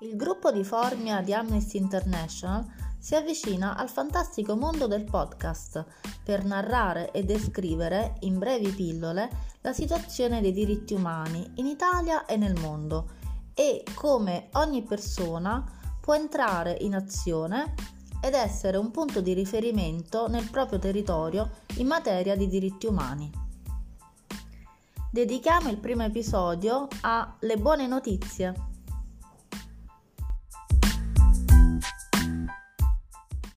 Il gruppo di Formia di Amnesty International si avvicina al fantastico mondo del podcast per narrare e descrivere in brevi pillole la situazione dei diritti umani in Italia e nel mondo e come ogni persona può entrare in azione ed essere un punto di riferimento nel proprio territorio in materia di diritti umani. Dedichiamo il primo episodio a Le buone notizie.